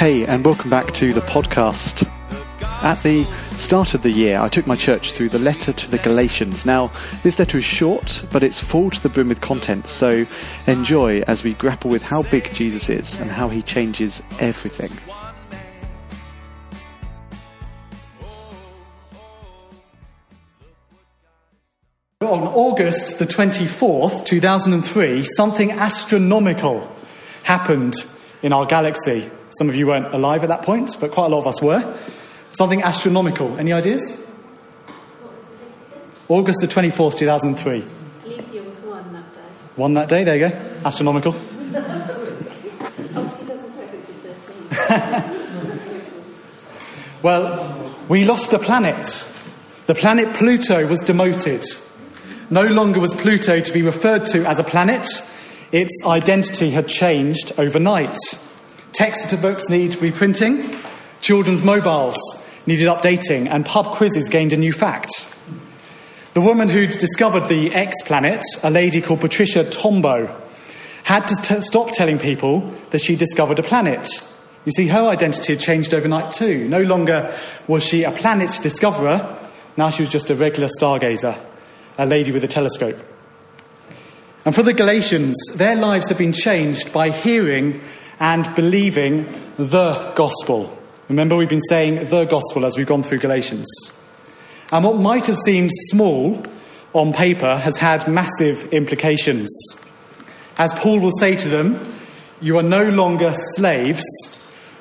Hey, and welcome back to the podcast. At the start of the year, I took my church through the letter to the Galatians. Now, this letter is short, but it's full to the brim with content, so enjoy as we grapple with how big Jesus is and how he changes everything. On August the 24th, 2003, something astronomical happened in our galaxy. Some of you weren't alive at that point, but quite a lot of us were. Something astronomical. Any ideas? August the 24th, 2003. Lethea was one that day. One that day, there you go. Astronomical. 2013. Well, we lost a planet. The planet Pluto was demoted. No longer was Pluto to be referred to as a planet, its identity had changed overnight. Text books need reprinting, children's mobiles needed updating, and pub quizzes gained a new fact. The woman who'd discovered the X planet, a lady called Patricia Tombaugh, had to t- stop telling people that she discovered a planet. You see, her identity had changed overnight too. No longer was she a planet discoverer, now she was just a regular stargazer, a lady with a telescope. And for the Galatians, their lives have been changed by hearing and believing the gospel. Remember, we've been saying the gospel as we've gone through Galatians. And what might have seemed small on paper has had massive implications. As Paul will say to them, you are no longer slaves,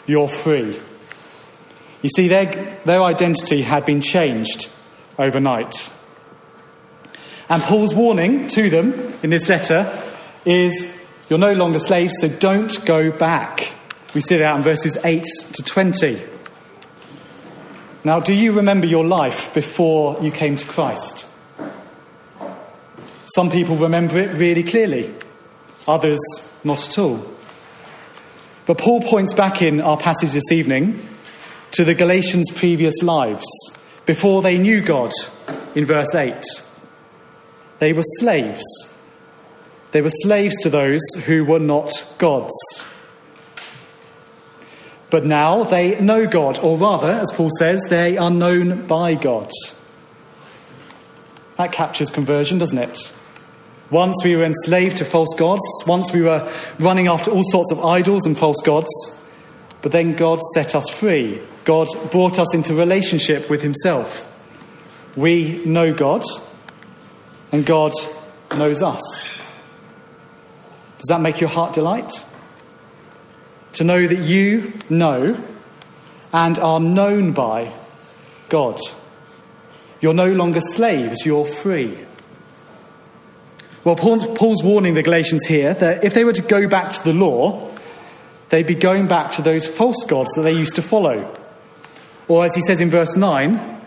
you're free. You see, their, their identity had been changed overnight. And Paul's warning to them in this letter is you're no longer slaves, so don't go back. We see that out in verses 8 to 20. Now, do you remember your life before you came to Christ? Some people remember it really clearly, others not at all. But Paul points back in our passage this evening to the Galatians' previous lives, before they knew God, in verse 8. They were slaves. They were slaves to those who were not gods. But now they know God, or rather, as Paul says, they are known by God. That captures conversion, doesn't it? Once we were enslaved to false gods, once we were running after all sorts of idols and false gods, but then God set us free. God brought us into relationship with Himself. We know God, and God knows us. Does that make your heart delight? To know that you know and are known by God. You're no longer slaves, you're free. Well, Paul's, warning the Galatians here that if they were to go back to the law, they'd be going back to those false gods that they used to follow. Or, as he says in verse 9,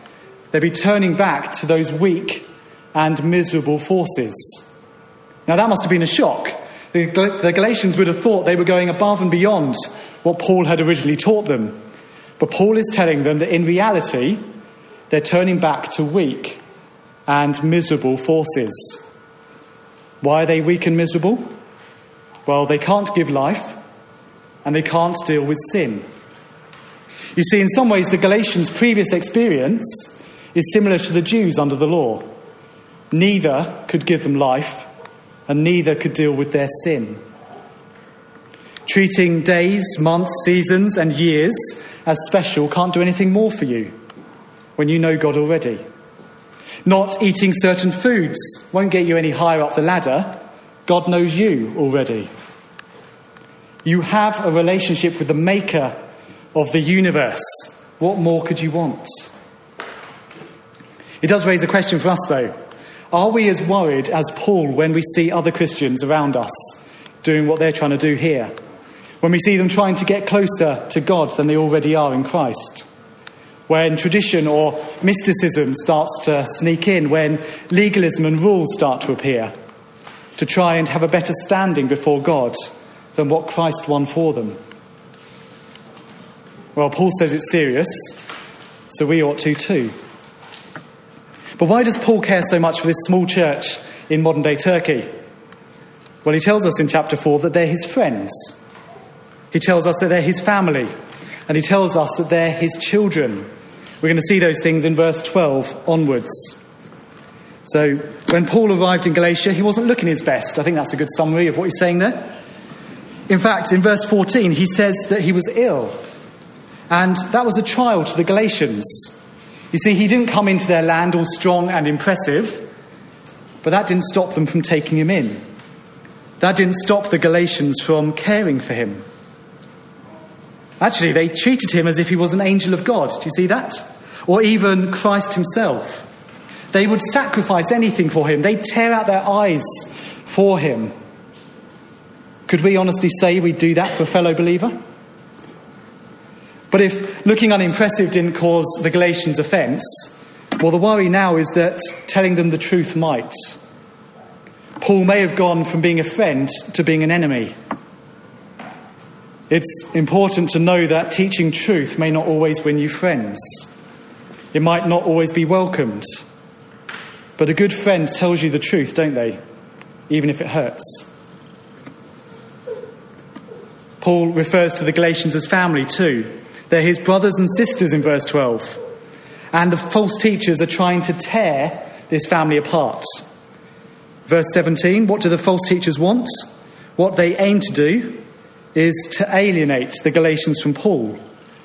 they'd be turning back to those weak and miserable forces. Now, that must have been a shock. The, the Galatians would have thought they were going above and beyond what Paul had originally taught them. But Paul is telling them that in reality, they're turning back to weak and miserable forces. Why are they weak and miserable? Well, they can't give life and they can't deal with sin. You see, in some ways, the Galatians' previous experience is similar to the Jews under the law. Neither could give them life and neither could deal with their sin. Treating days, months, seasons, and years as special can't do anything more for you when you know God already. Not eating certain foods won't get you any higher up the ladder. God knows you already. You have a relationship with the maker of the universe. What more could you want? It does raise a question for us, though. Are we as worried as Paul when we see other Christians around us doing what they're trying to do here? When we see them trying to get closer to God than they already are in Christ? When tradition or mysticism starts to sneak in, when legalism and rules start to appear to try and have a better standing before God than what Christ won for them? Well, Paul says it's serious, so we ought to too. But why does Paul care so much for this small church in modern day Turkey? Well, he tells us in chapter 4 that they're his friends. He tells us that they're his family. And he tells us that they're his children. We're going to see those things in verse 12 onwards. So, when Paul arrived in Galatia, he wasn't looking his best. I think that's a good summary of what he's saying there. In fact, in verse 14, he says that he was ill. And that was a trial to the Galatians. You see, he didn't come into their land all strong and impressive, but that didn't stop them from taking him in. That didn't stop the Galatians from caring for him. Actually, they treated him as if he was an angel of God. Do you see that? Or even Christ himself. They would sacrifice anything for him, they'd tear out their eyes for him. Could we honestly say we'd do that for a fellow believer? But if looking unimpressive didn't cause the Galatians offence, well, the worry now is that telling them the truth might. Paul may have gone from being a friend to being an enemy. It's important to know that teaching truth may not always win you friends. It might not always be welcomed. But a good friend tells you the truth, don't they? Even if it hurts. Paul refers to the Galatians as family too. They're his brothers and sisters in verse 12. And the false teachers are trying to tear this family apart. Verse 17 what do the false teachers want? What they aim to do is to alienate the Galatians from Paul,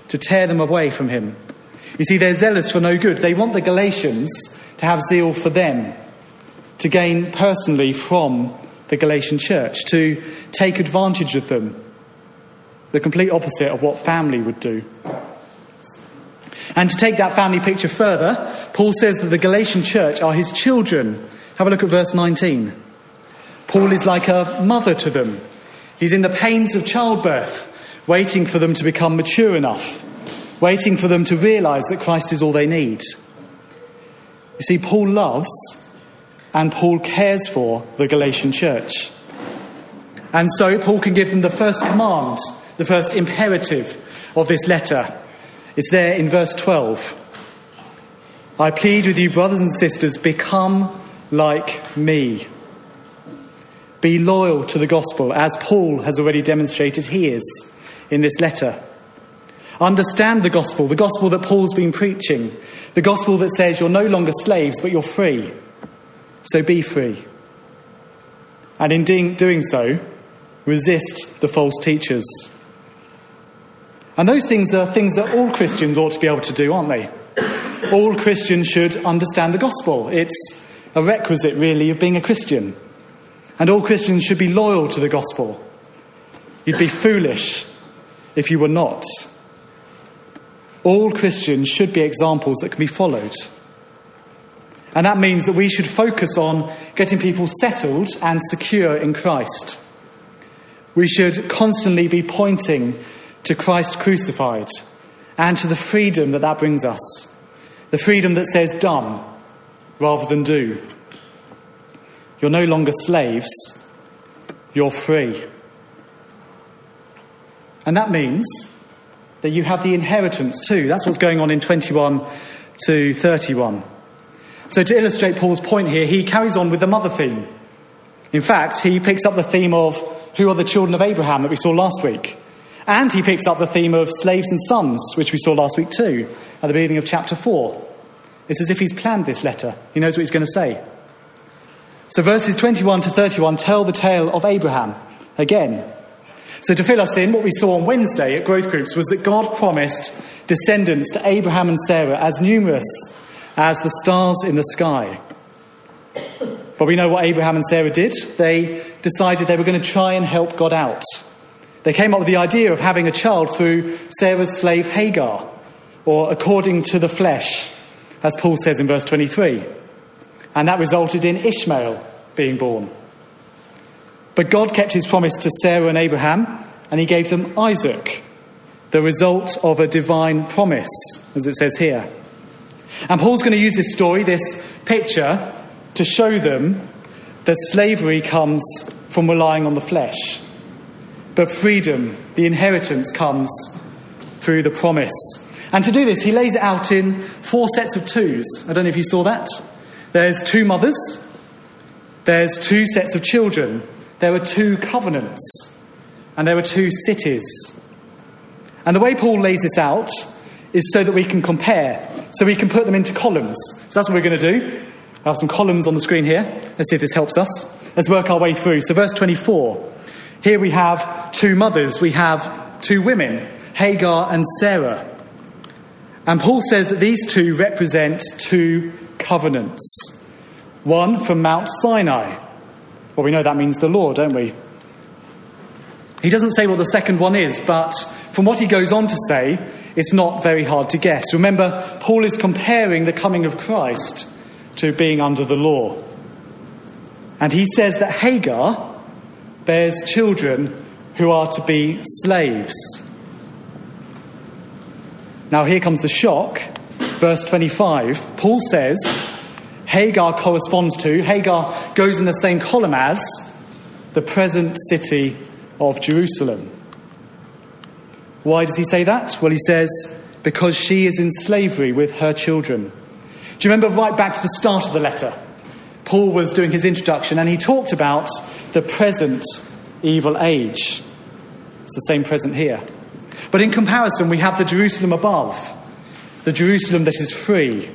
to tear them away from him. You see, they're zealous for no good. They want the Galatians to have zeal for them, to gain personally from the Galatian church, to take advantage of them. The complete opposite of what family would do. And to take that family picture further, Paul says that the Galatian church are his children. Have a look at verse 19. Paul is like a mother to them. He's in the pains of childbirth, waiting for them to become mature enough, waiting for them to realize that Christ is all they need. You see, Paul loves and Paul cares for the Galatian church. And so Paul can give them the first command, the first imperative of this letter. It's there in verse 12. I plead with you, brothers and sisters, become like me. Be loyal to the gospel, as Paul has already demonstrated he is in this letter. Understand the gospel, the gospel that Paul's been preaching, the gospel that says you're no longer slaves, but you're free. So be free. And in doing so, resist the false teachers. And those things are things that all Christians ought to be able to do, aren't they? All Christians should understand the gospel. It's a requisite, really, of being a Christian. And all Christians should be loyal to the gospel. You'd be foolish if you were not. All Christians should be examples that can be followed. And that means that we should focus on getting people settled and secure in Christ. We should constantly be pointing to Christ crucified and to the freedom that that brings us. The freedom that says done rather than do. You're no longer slaves, you're free. And that means that you have the inheritance too. That's what's going on in 21 to 31. So, to illustrate Paul's point here, he carries on with the mother theme. In fact, he picks up the theme of who are the children of Abraham that we saw last week. And he picks up the theme of slaves and sons, which we saw last week too, at the beginning of chapter 4. It's as if he's planned this letter. He knows what he's going to say. So verses 21 to 31 tell the tale of Abraham again. So to fill us in, what we saw on Wednesday at growth groups was that God promised descendants to Abraham and Sarah as numerous as the stars in the sky. But we know what Abraham and Sarah did. They decided they were going to try and help God out. They came up with the idea of having a child through Sarah's slave Hagar, or according to the flesh, as Paul says in verse 23. And that resulted in Ishmael being born. But God kept his promise to Sarah and Abraham, and he gave them Isaac, the result of a divine promise, as it says here. And Paul's going to use this story, this picture, to show them that slavery comes from relying on the flesh. But freedom, the inheritance, comes through the promise. And to do this, he lays it out in four sets of twos. I don't know if you saw that. There's two mothers, there's two sets of children, there were two covenants, and there were two cities. And the way Paul lays this out is so that we can compare, so we can put them into columns. So that's what we're going to do. I have some columns on the screen here. Let's see if this helps us. Let's work our way through. So, verse 24. Here we have two mothers, we have two women, Hagar and Sarah. And Paul says that these two represent two covenants. One from Mount Sinai. Well, we know that means the law, don't we? He doesn't say what the second one is, but from what he goes on to say, it's not very hard to guess. Remember, Paul is comparing the coming of Christ to being under the law. And he says that Hagar bears children who are to be slaves. Now, here comes the shock. Verse 25, Paul says Hagar corresponds to, Hagar goes in the same column as the present city of Jerusalem. Why does he say that? Well, he says, because she is in slavery with her children. Do you remember right back to the start of the letter? Paul was doing his introduction and he talked about the present evil age. It's the same present here. But in comparison, we have the Jerusalem above, the Jerusalem that is free,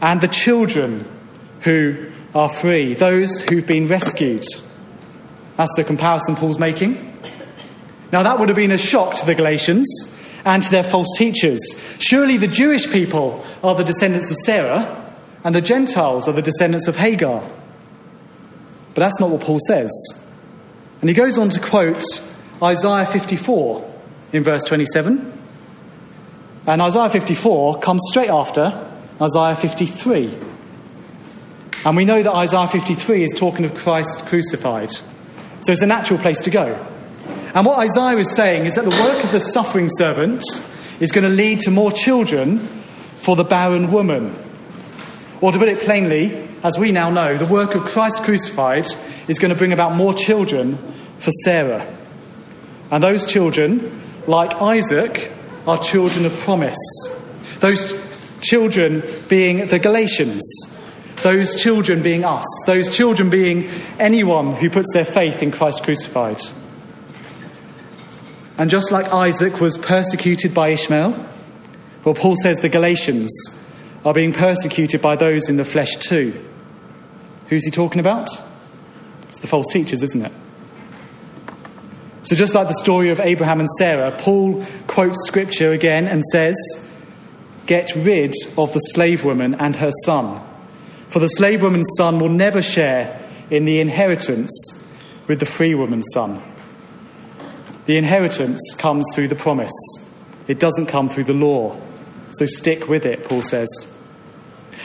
and the children who are free, those who've been rescued. That's the comparison Paul's making. Now, that would have been a shock to the Galatians and to their false teachers. Surely the Jewish people are the descendants of Sarah, and the Gentiles are the descendants of Hagar. But that's not what Paul says. And he goes on to quote Isaiah 54 in verse 27. And Isaiah 54 comes straight after Isaiah 53. And we know that Isaiah 53 is talking of Christ crucified. So it's a natural place to go. And what Isaiah is saying is that the work of the suffering servant is going to lead to more children for the barren woman. Or to put it plainly, as we now know, the work of Christ crucified is going to bring about more children for Sarah. And those children, like Isaac, are children of promise. Those children being the Galatians, those children being us, those children being anyone who puts their faith in Christ crucified. And just like Isaac was persecuted by Ishmael, well, Paul says the Galatians are being persecuted by those in the flesh too. Who's he talking about? It's the false teachers, isn't it? So, just like the story of Abraham and Sarah, Paul quotes scripture again and says, Get rid of the slave woman and her son, for the slave woman's son will never share in the inheritance with the free woman's son. The inheritance comes through the promise, it doesn't come through the law. So, stick with it, Paul says.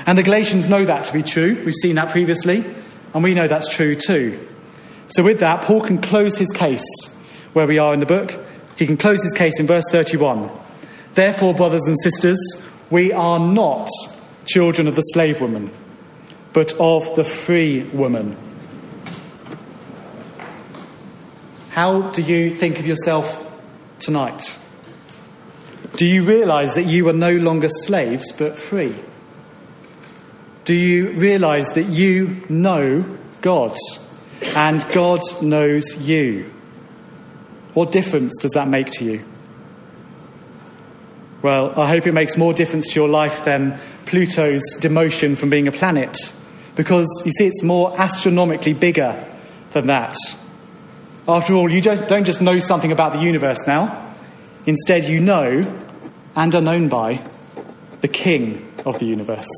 And the Galatians know that to be true. We've seen that previously, and we know that's true too. So, with that, Paul can close his case where we are in the book. He can close his case in verse 31. Therefore, brothers and sisters, we are not children of the slave woman, but of the free woman. How do you think of yourself tonight? Do you realize that you are no longer slaves but free? Do you realize that you know God and God knows you? What difference does that make to you? Well, I hope it makes more difference to your life than Pluto's demotion from being a planet, because you see, it's more astronomically bigger than that. After all, you don't just know something about the universe now, instead, you know and are known by the King of the universe.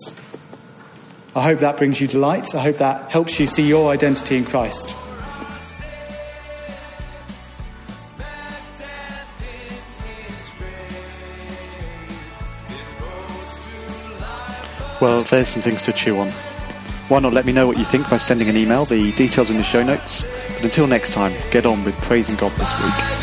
I hope that brings you delight. I hope that helps you see your identity in Christ. Well, there's some things to chew on. Why not let me know what you think by sending an email? The details in the show notes. But until next time, get on with praising God this week.